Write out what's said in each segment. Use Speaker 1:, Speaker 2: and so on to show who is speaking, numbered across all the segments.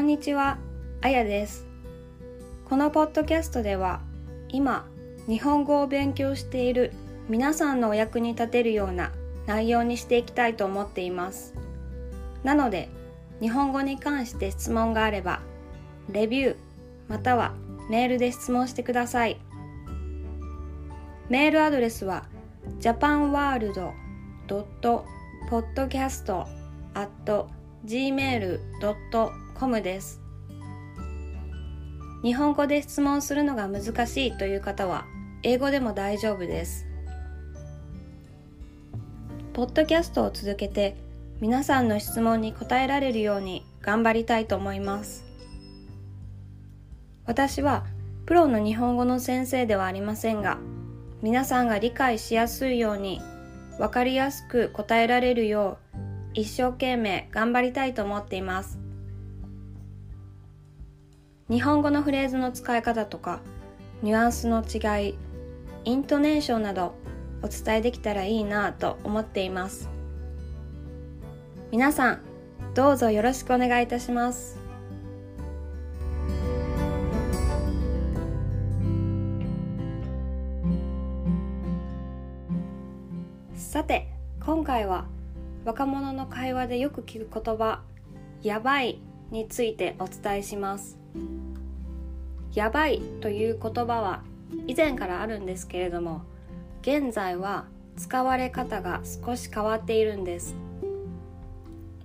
Speaker 1: こんにちは、あやです。このポッドキャストでは、今、日本語を勉強している皆さんのお役に立てるような内容にしていきたいと思っています。なので、日本語に関して質問があれば、レビューまたはメールで質問してください。メールアドレスは japanworld.podcast.gmail.com です。日本語で質問するのが難しいという方は英語でも大丈夫です。ポッドキャストを続けて皆さんの質問に答えられるように頑張りたいと思います。私はプロの日本語の先生ではありませんが、皆さんが理解しやすいように分かりやすく答えられるよう一生懸命頑張りたいと思っています。日本語のフレーズの使い方とかニュアンスの違い、イントネーションなどお伝えできたらいいなと思っています。皆さん、どうぞよろしくお願いいたします。さて、今回は若者の会話でよく聞く言葉、やばいについてお伝えします。やばいという言葉は以前からあるんですけれども、現在は使われ方が少し変わっているんです。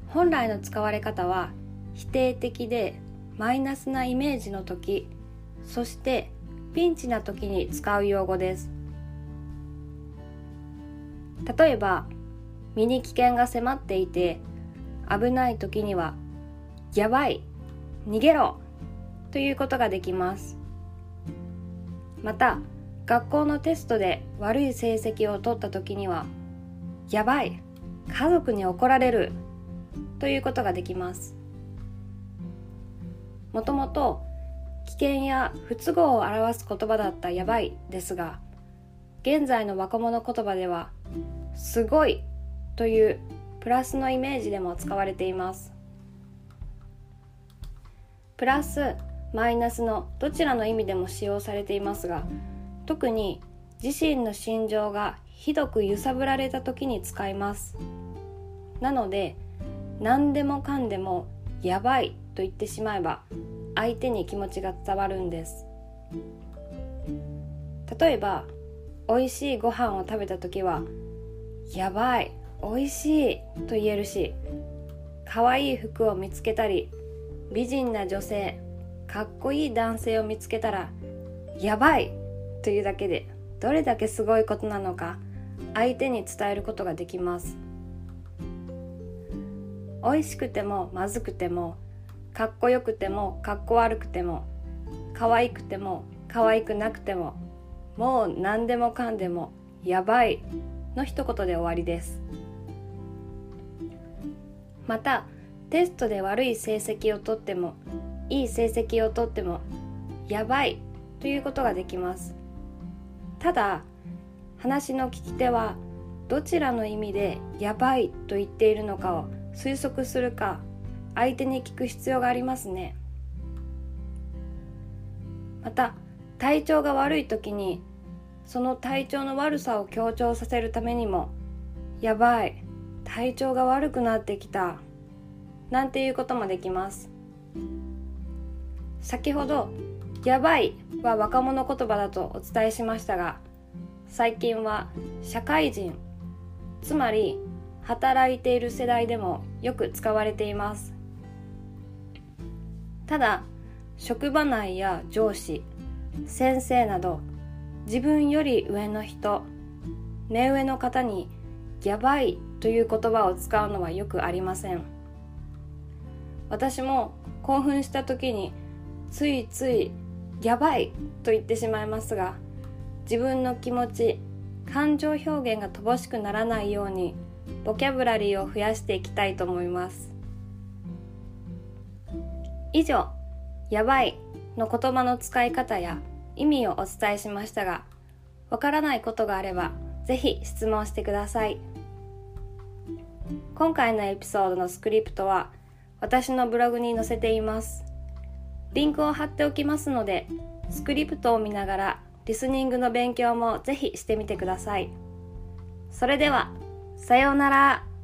Speaker 1: 本来の使われ方は否定的でマイナスなイメージの時、そしてピンチな時に使う用語です。例えば身に危険が迫っていて危ない時には「やばい逃げろ!」ということができますまた学校のテストで悪い成績を取った時には「やばい家族に怒られる!」ということができますもともと危険や不都合を表す言葉だった「やばい」ですが現在の若者言葉では「すごい」というプラスのイメージでも使われていますプラスマイナスのどちらの意味でも使用されていますが特に自身の心情がひどく揺さぶられた時に使います。なので何でもかんでも「やばい」と言ってしまえば相手に気持ちが伝わるんです。例えば美味しいご飯を食べた時は「やばい美味しい」と言えるし可愛い服を見つけたり美人な女性かっこいい男性を見つけたら「やばい」というだけでどれだけすごいことなのか相手に伝えることができます。美味しくてもまずくてもかっこよくてもかっこ悪くても可愛くても可愛くなくてももう何でもかんでもやばい！の一言で終わりです。またテストで悪い成績をとってもいい成績をとってもやばいということができます。ただ話の聞き手はどちらの意味でやばいと言っているのかを推測するか相手に聞く必要がありますね。また体調が悪い時にその体調の悪さを強調させるためにもやばい体調が悪くなってきたなんていうこともできます。先ほどやばいは若者言葉だとお伝えしましたが最近は社会人つまり働いている世代でもよく使われています。ただ職場内や上司先生など自分より上の人目上の方に「やばい」という言葉を使うのはよくありません。私も興奮した時についつい「やばい」と言ってしまいますが自分の気持ち感情表現が乏しくならないようにボキャブラリーを増やしていきたいと思います。以上「やばい」の言葉の使い方や意味をお伝えしましたがわからないことがあればぜひ質問してください。今回のエピソードのスクリプトは私のブログに載せています。リンクを貼っておきますのでスクリプトを見ながらリスニングの勉強もぜひしてみてください。それではさようなら。